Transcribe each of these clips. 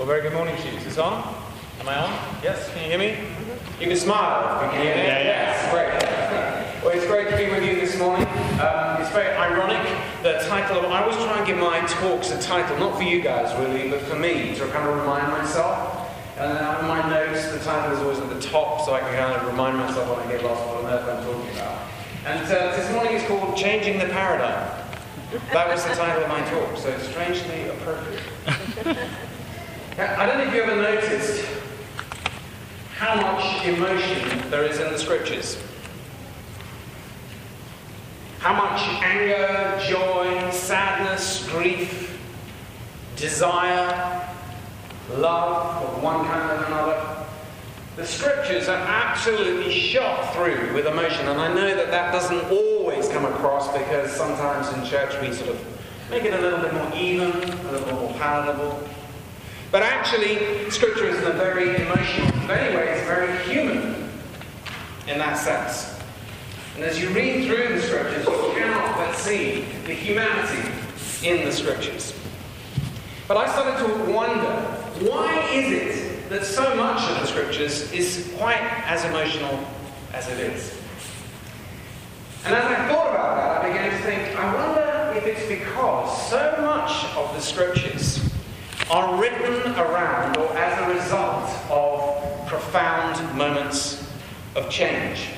Well, very good morning to you. Is this on? Am I on? Yes? Can you hear me? You can smile. if You can hear me? Yeah, yeah. Yes, great. Well, it's great to be with you this morning. Um, it's very ironic. The title of I always try and give my talks a title, not for you guys really, but for me to kind of remind myself. And then on my notes, the title is always at the top, so I can kind of remind myself when I get lost what on earth I'm talking about. And uh, this morning is called Changing the Paradigm. That was the title of my talk, so strangely appropriate. I don't know if you ever noticed how much emotion there is in the scriptures. How much anger, joy, sadness, grief, desire, love of one kind or another. The scriptures are absolutely shot through with emotion, and I know that that doesn't always come across because sometimes in church we sort of make it a little bit more even, a little more palatable. But actually, Scripture is a very emotional, in many ways, very human in that sense. And as you read through the Scriptures, you cannot but see the humanity in the Scriptures. But I started to wonder why is it that so much of the Scriptures is quite as emotional as it is? And as I thought about that, I began to think I wonder if it's because so much of the Scriptures are written around or as a result of profound moments of change.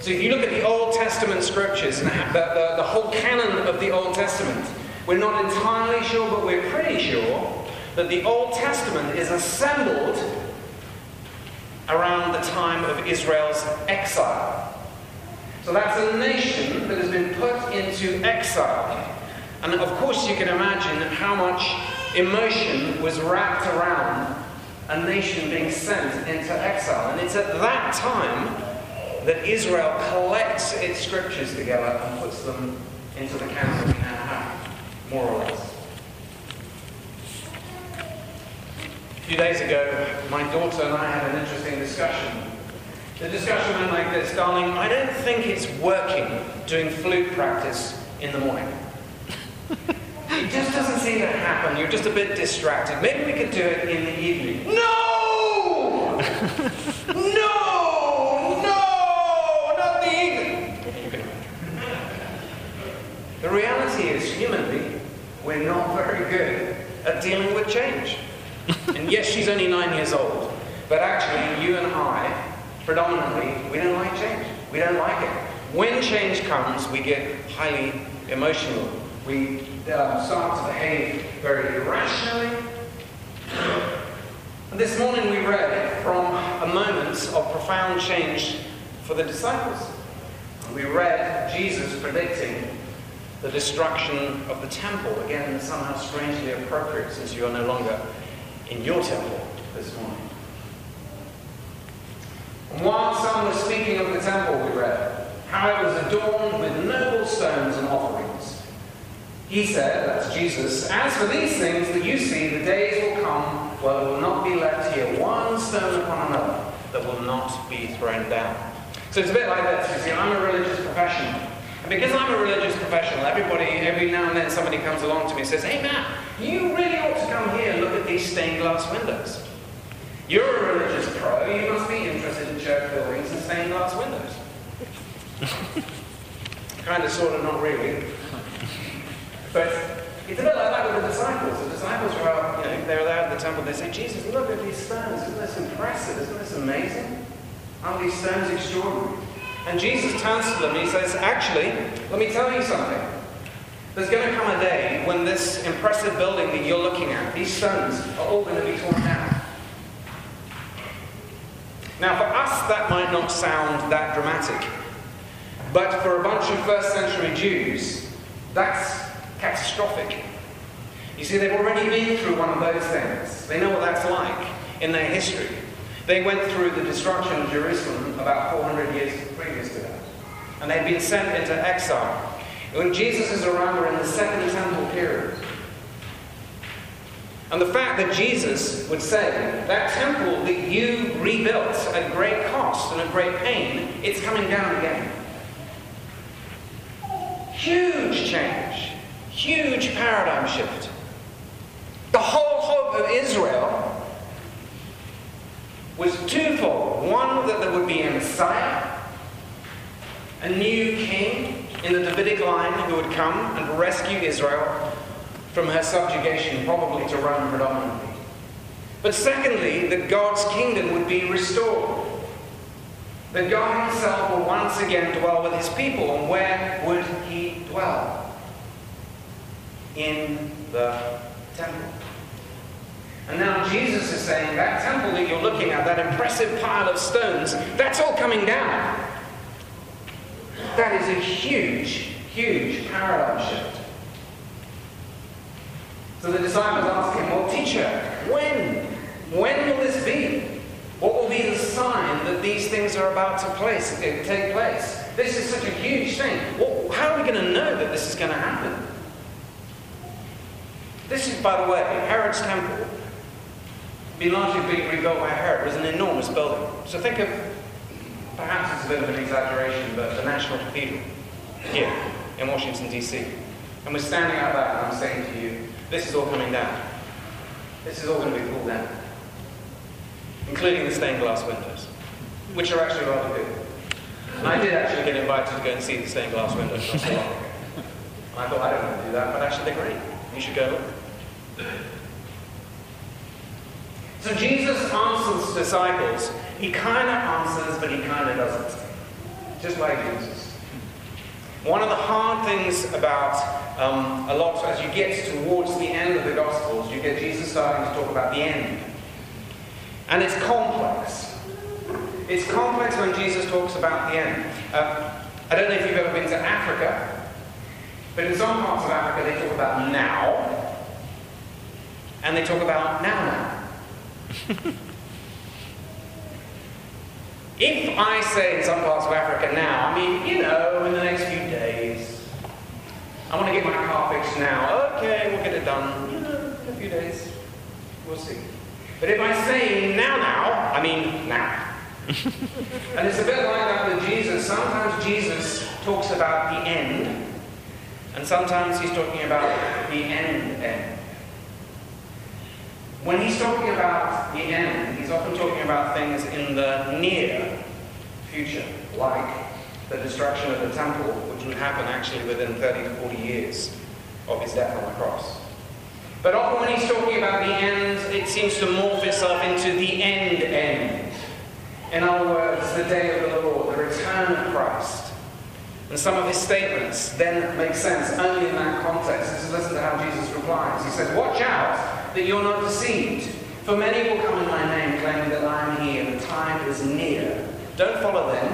So if you look at the Old Testament scriptures and the, the, the whole canon of the Old Testament, we're not entirely sure, but we're pretty sure that the Old Testament is assembled around the time of Israel's exile. So that's a nation that has been put into exile. And of course, you can imagine how much emotion was wrapped around a nation being sent into exile. And it's at that time that Israel collects its scriptures together and puts them into the canon now have, more or less. A few days ago, my daughter and I had an interesting discussion. The discussion went like this Darling, I don't think it's working doing flute practice in the morning. It just doesn't seem to happen. You're just a bit distracted. Maybe we could do it in the evening. No! no! No! Not the evening. You can imagine. The reality is, humanly, we're not very good at dealing with change. And yes, she's only nine years old, but actually, you and I, predominantly, we don't like change. We don't like it. When change comes, we get highly emotional. We uh, start to behave very irrationally. And this morning we read from a moment of profound change for the disciples. And we read Jesus predicting the destruction of the temple. Again, somehow strangely appropriate since you are no longer in your temple this morning. And while some were speaking of the temple, we read how it was adorned with noble stones and offerings. He said, that's Jesus, as for these things that you see, the days will come where there will not be left here one stone upon another that will not be thrown down. So it's a bit like this. You see, I'm a religious professional. And because I'm a religious professional, everybody, every now and then somebody comes along to me and says, Hey Matt, you really ought to come here and look at these stained glass windows. You're a religious pro, you must be interested in church buildings and stained glass windows. kind of, sort of, not really. But it's a bit like that with the disciples. The disciples were out, you know, they were there at the temple. They say, Jesus, look at these stones. Isn't this impressive? Isn't this amazing? Aren't these stones extraordinary? And Jesus turns to them and he says, Actually, let me tell you something. There's going to come a day when this impressive building that you're looking at, these stones, are all going to be torn down. Now, for us, that might not sound that dramatic. But for a bunch of first century Jews, that's catastrophic. You see, they've already been through one of those things. They know what that's like in their history. They went through the destruction of Jerusalem about 400 years previous to that. And they'd been sent into exile. When Jesus is around, we're in the Second Temple period. And the fact that Jesus would say, that temple that you rebuilt at great cost and at great pain, it's coming down again. Huge change. Huge paradigm shift. The whole hope of Israel was twofold. One, that there would be a Messiah, a new king in the Davidic line who would come and rescue Israel from her subjugation, probably to Rome predominantly. But secondly, that God's kingdom would be restored. That God Himself will once again dwell with His people. And where would He dwell? In the temple. And now Jesus is saying that temple that you're looking at, that impressive pile of stones, that's all coming down. That is a huge, huge paradigm shift. So the disciples ask him, Well, teacher, when? When will this be? What will be the sign that these things are about to place, take place? This is such a huge thing. Well, how are we going to know that this is going to happen? This is, by the way, Herod's temple, being largely being rebuilt by Herod, was an enormous building. So think of, perhaps it's a bit of an exaggeration, but the National Cathedral here in Washington, D.C. And we're standing out there and I'm saying to you, this is all coming down. This is all going to be pulled down. Including the stained glass windows, which are actually rather good. And I did actually get invited to go and see the stained glass windows not so long ago. And I thought, I don't want to do that, but actually they're great. You should go look. So Jesus answers disciples. He kind of answers, but he kind of doesn't. Just like Jesus. One of the hard things about um, a lot, as you get towards the end of the Gospels, you get Jesus starting to talk about the end. And it's complex. It's complex when Jesus talks about the end. Uh, I don't know if you've ever been to Africa, but in some parts of Africa they talk about now, and they talk about now now. if I say in some parts of Africa now, I mean, you know, in the next few days, I want to get my car fixed now. Okay, we'll get it done. You know, in a few days. We'll see. But if I say now now, I mean now. and it's a bit like that with Jesus. Sometimes Jesus talks about the end, and sometimes he's talking about the end end. When he's talking about the end, he's often talking about things in the near future, like the destruction of the temple, which would happen actually within 30 to 40 years of his death on the cross. But often when he's talking about the end, it seems to morph itself into the end end. In other words, the day of the Lord, the return of Christ. And some of his statements then make sense only in that context. Just listen to how Jesus replies. He says, Watch out that you're not deceived. For many will come in my name, claiming that I am here, and the time is near. Don't follow them.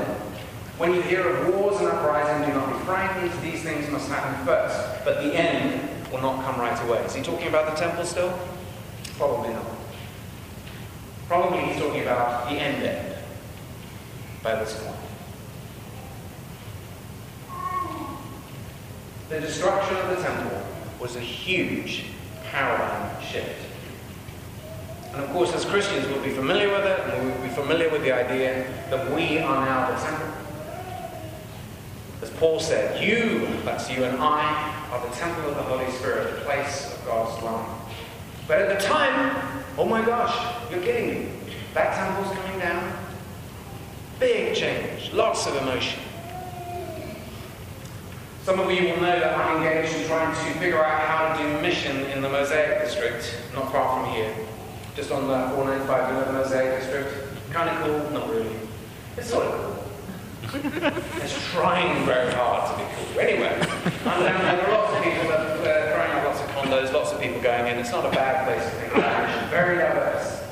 When you hear of wars and uprising, do not be frightened. These things must happen first. But the end will not come right away. Is he talking about the temple still? Probably not. Probably he's talking about the end end by this point. The destruction of the temple was a huge paradigm shift. And of course, as Christians, we'll be familiar with it, and we'll be familiar with the idea that we are now the temple. As Paul said, you, that's you and I, are the temple of the Holy Spirit, the place of God's dwelling. But at the time, oh my gosh, you're kidding me. That temple's coming down. Big change, lots of emotion. Some of you will know that I'm engaged in trying to figure out how to do mission in the Mosaic District, not far from here. Just on the 495, you know the Mosaic District? Kind of cool? Not really. It's sort of cool. it's trying very hard to be cool. Anyway, and, um, there are lots of people that uh, throwing out lots of condos, lots of people going in. It's not a bad place to think about mission. Very diverse.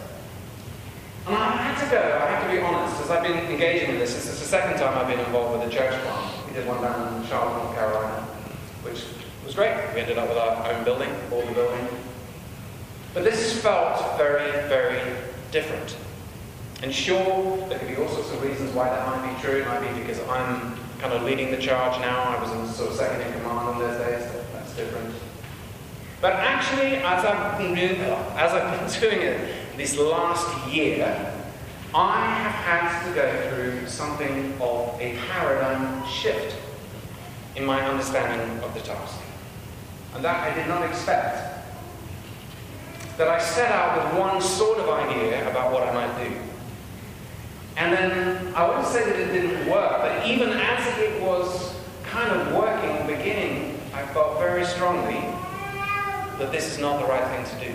And I had to go, I have to be honest, as I've been engaging with this, this is the second time I've been involved with a church plant. We did one down in Charlotte, North Carolina, which was great. We ended up with our own building, bought the building. But this felt very, very different. And sure, there could be all sorts of reasons why that might be true. It might be because I'm kind of leading the charge now. I was in sort of second in command on those days. That's different. But actually, as I've been doing, as I've been doing it this last year, I have had to go through something of a paradigm shift in my understanding of the task. And that I did not expect. that I set out with one sort of idea about what I might do. And then I wouldn't say that it didn't work, but even as it was kind of working in the beginning, I felt very strongly that this is not the right thing to do.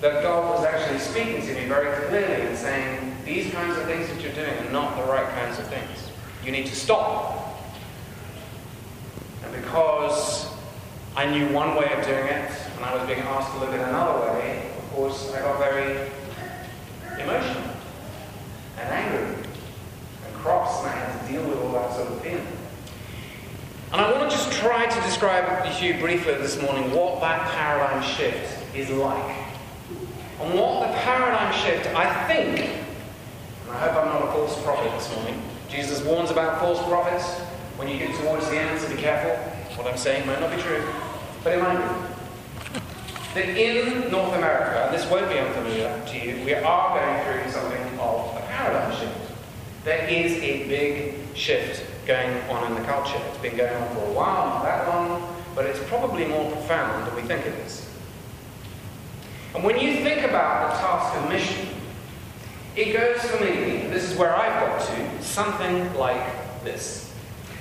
That God was actually speaking to me very clearly and saying, these kinds of things that you're doing are not the right kinds of things. You need to stop. And because I knew one way of doing it, and I was being asked to live in another way, of course, I got very emotional and angry and cross, and I had to deal with all that sort of feeling. And I want to just try to describe to you briefly this morning what that paradigm shift is like. And what the paradigm shift, I think, and I hope I'm not a false prophet this morning. Jesus warns about false prophets. When you get towards the end, so be careful. What I'm saying might not be true, but it might be. That in North America, this won't be unfamiliar to you, we are going through something of a paradigm shift. There is a big shift going on in the culture. It's been going on for a while, not that long, but it's probably more profound than we think it is. And when you think about the task of mission, it goes for me, this is where I've got to, something like this.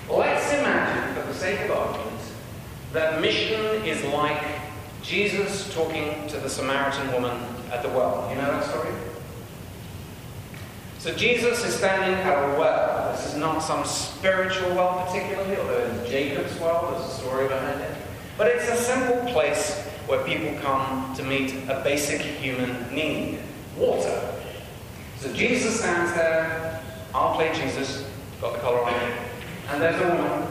Let's imagine, for the sake of argument, that mission is like Jesus talking to the Samaritan woman at the well. You know that story? So Jesus is standing at a well. This is not some spiritual well particularly, although it's Jacob's well, there's a story behind it. But it's a simple place where people come to meet a basic human need, water. So Jesus stands there, I'll play Jesus, got the collar on, and there's a woman,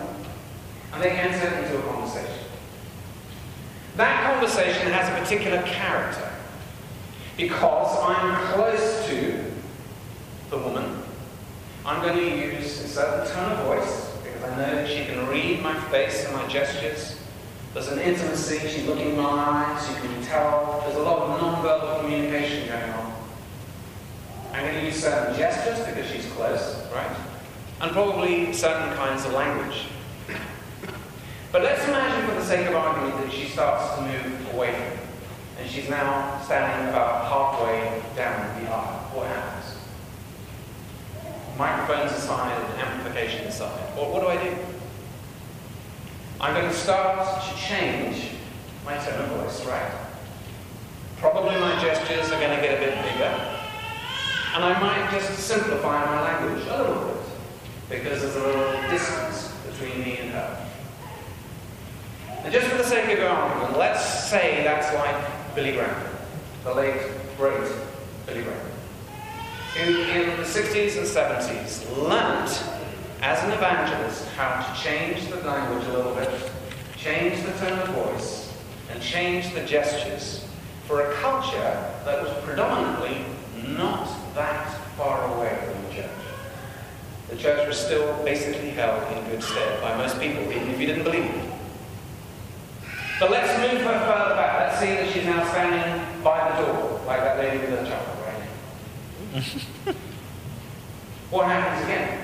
and they enter into a conversation. That conversation has a particular character because I'm close to the woman, I'm going to use a certain tone of voice because I know that she can read my face and my gestures. There's an intimacy, she's looking in my eyes, you can tell there's a lot of non-verbal communication going on. I'm going to use certain gestures because she's close, right? And probably certain kinds of language. But let's imagine, for the sake of argument, that she starts to move away from me. And she's now standing about halfway down the aisle. What happens? microphones aside amplification aside. What, what do I do? I'm going to start to change my tone of voice, right? Probably my gestures are going to get a bit bigger. And I might just simplify my language a little bit because there's a little distance between me and her. And just for the sake of argument, let's say that's like Billy Graham, the late, great Billy Graham who in the 60s and 70s learnt as an evangelist how to change the language a little bit, change the tone of voice, and change the gestures for a culture that was predominantly not that far away from the church. The church was still basically held in good stead by most people, even if you didn't believe it. But let's move her further back. Let's see that she's now standing by the door, like that lady with the child. what happens again?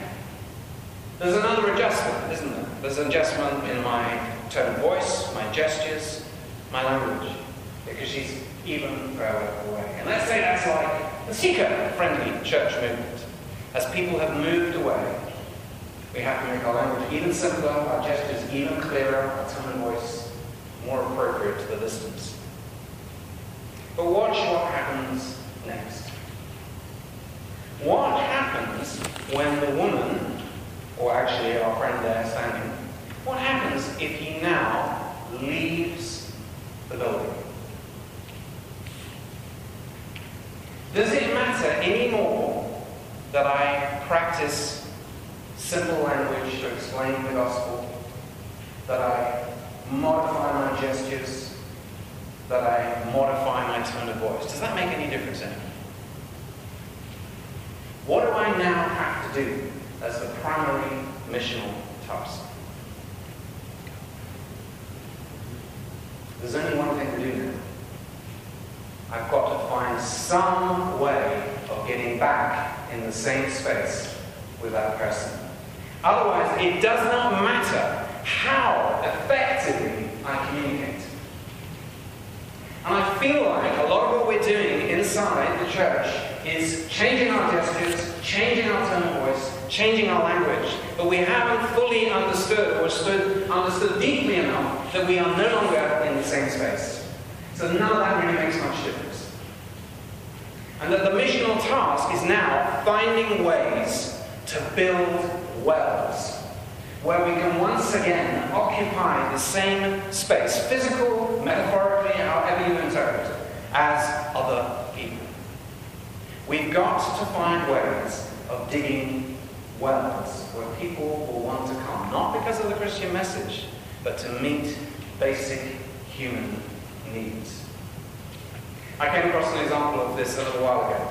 There's another adjustment, isn't there? There's an adjustment in my tone of voice, my gestures, my language, because she's even further away. And let's say that's like the seeker-friendly church movement. As people have moved away, we have to make our language even simpler, our gestures even clearer, our tone of voice more appropriate to the distance. But watch what happens next. What happens when the woman, or actually our friend there standing, what happens if he now leaves the building? Does it matter anymore that I practice simple language to explain the gospel, that I modify my gestures, that I modify my tone of voice? Does that make any difference anymore? What do I now have to do as the primary missional task? There's only one thing to do now. I've got to find some way of getting back in the same space with that person. Otherwise, it does not matter how effectively I communicate. And I feel like a lot of what we're doing inside the church is changing our gestures, changing our changing our language, but we haven't fully understood or stood, understood deeply enough that we are no longer in the same space. So none of that really makes much difference. And that the missional task is now finding ways to build wells where we can once again occupy the same space, physical, metaphorically, however you interpret it, as other people. We've got to find ways of digging wells where people will want to come, not because of the Christian message, but to meet basic human needs. I came across an example of this a little while ago.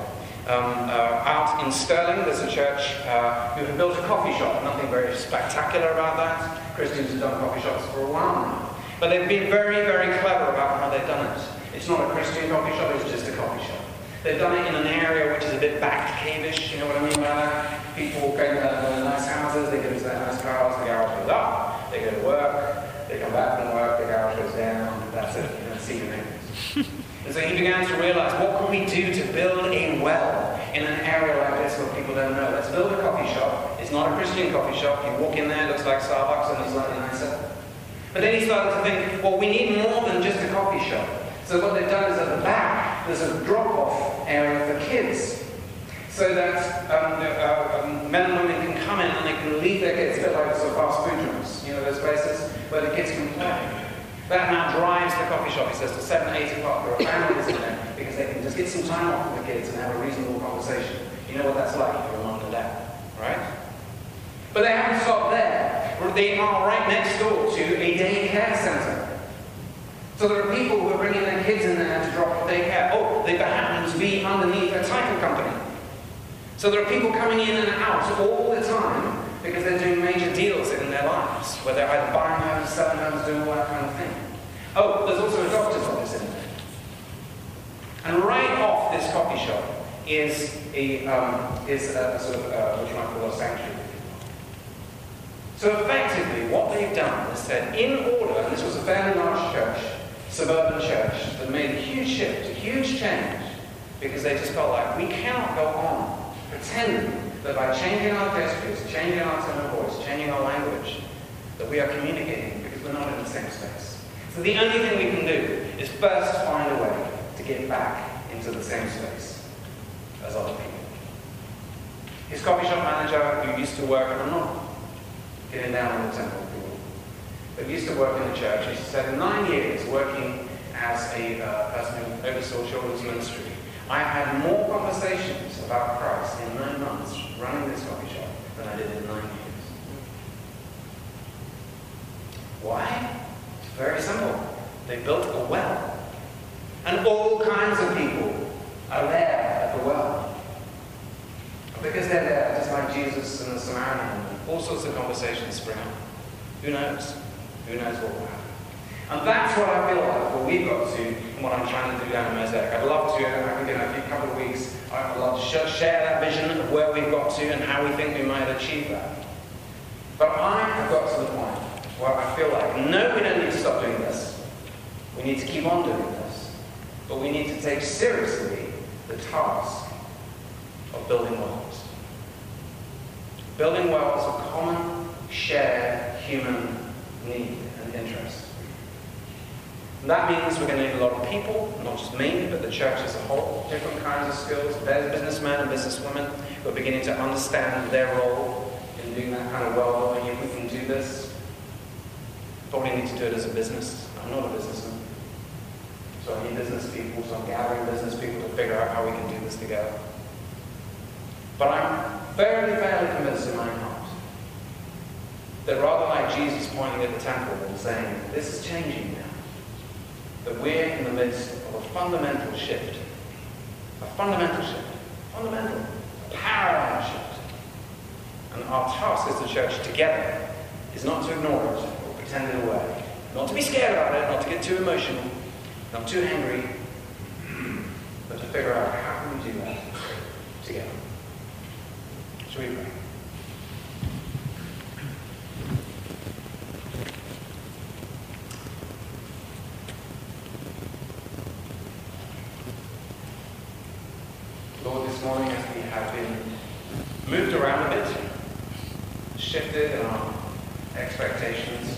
Um, uh, out in Sterling, there's a church uh, who have built a coffee shop. Nothing very spectacular about that. Christians have done coffee shops for a while now. But they've been very, very clever about how they've done it. It's not a Christian coffee shop, it's just a coffee shop. They've done it in an area which is a bit back cavish, you know what I mean by that? People go to their nice houses, they get to their nice cars, they the garage goes up, they go to work, they come back from work, they the garage goes down, that's it, you see and so he began to realize, what can we do to build a well in an area like this where people don't know? Let's build a coffee shop. It's not a Christian coffee shop. You walk in there, it looks like Starbucks and it's slightly nicer. But then he started to think, well, we need more than just a coffee shop. So what they've done is at the back, there's a drop-off area for kids. So that um, uh, um, men and women can come in and they can leave their kids, a bit like sort of fast food joints, you know, those places where the kids can play. That now drives the coffee shop, he says, to 7, 8 o'clock. There are families in there because they can just get some time off with the kids and have a reasonable conversation. You know what that's like if you're a mom and dad, right? But they haven't stopped there. They are right next door to a daycare centre. So there are people who are bringing their kids in there to drop daycare. Oh, they happen to be underneath a title company. So there are people coming in and out all the time because they're doing major deals in their lives, where they're either buying homes, selling homes, doing all that kind of thing. Oh, there's also a doctor's office in there. And right off this coffee shop is a, um, is a, sort of, uh, what you might call a sanctuary. So effectively, what they've done is said, in order, and this was a fairly large church, suburban church that made a huge shift, a huge change, because they just felt like we cannot go on pretending that by changing our gestures, changing our tone of voice, changing our language, that we are communicating because we're not in the same space. So the only thing we can do is first find a way to get back into the same space as other people. His coffee shop manager, who used to work, I'm not getting down on the temple, but used to work in the church. He in nine years working as a uh, person who oversaw children's ministry, I had more conversations about Christ in nine months running this coffee shop than I did in nine years. Why? Very simple. They built a well. And all kinds of people are there at the well. Because they're there, just like Jesus and the Samaritan, all sorts of conversations spring up. Who knows? Who knows what will happen? And that's what I feel like what we've got to what I'm trying to do down in Mosaic. I'd love to, in a few couple of weeks, I'd love to share that vision of where we've got to and how we think we might achieve that. But I have got to the point where I feel like, no, we don't need to stop doing this. We need to keep on doing this. But we need to take seriously the task of building wells. Building wells of common, shared human need and interest. And that means we're going to need a lot of people, not just me, but the church as a whole, different kinds of skills. Businessmen and businesswomen who are beginning to understand their role in doing that kind of well building. If we can do this, probably need to do it as a business. I'm not a businessman. So I need business people, so I'm gathering business people to figure out how we can do this together. But I'm fairly, fairly convinced in my heart that rather like Jesus pointing at the temple and saying, this is changing that we're in the midst of a fundamental shift. A fundamental shift. Fundamental. A paradigm shift. And our task as the church together is not to ignore it or pretend it away. Not to be scared about it, not to get too emotional, not too angry, but to figure out how can we do that together. Shall we pray? this morning as we have been moved around a bit, shifted in our expectations.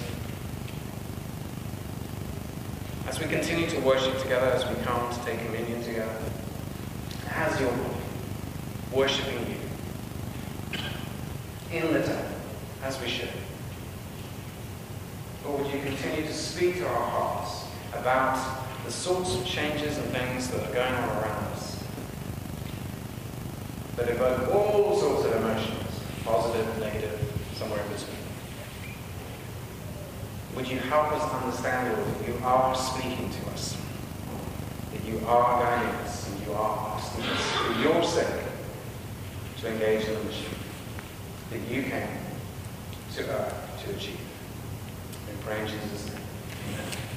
As we continue to worship together, as we come to take communion together, as your body, worshiping you in the temple, as we should. Lord, would you continue to speak to our hearts about the sorts of changes and things that are going on around us that evoke all sorts of emotions, positive, negative, somewhere in between. Would you help us understand, that you are speaking to us, that you are guiding us, and you are asking us for your sake to engage in the mission that you came to earth to achieve. We pray in Jesus' name. Amen.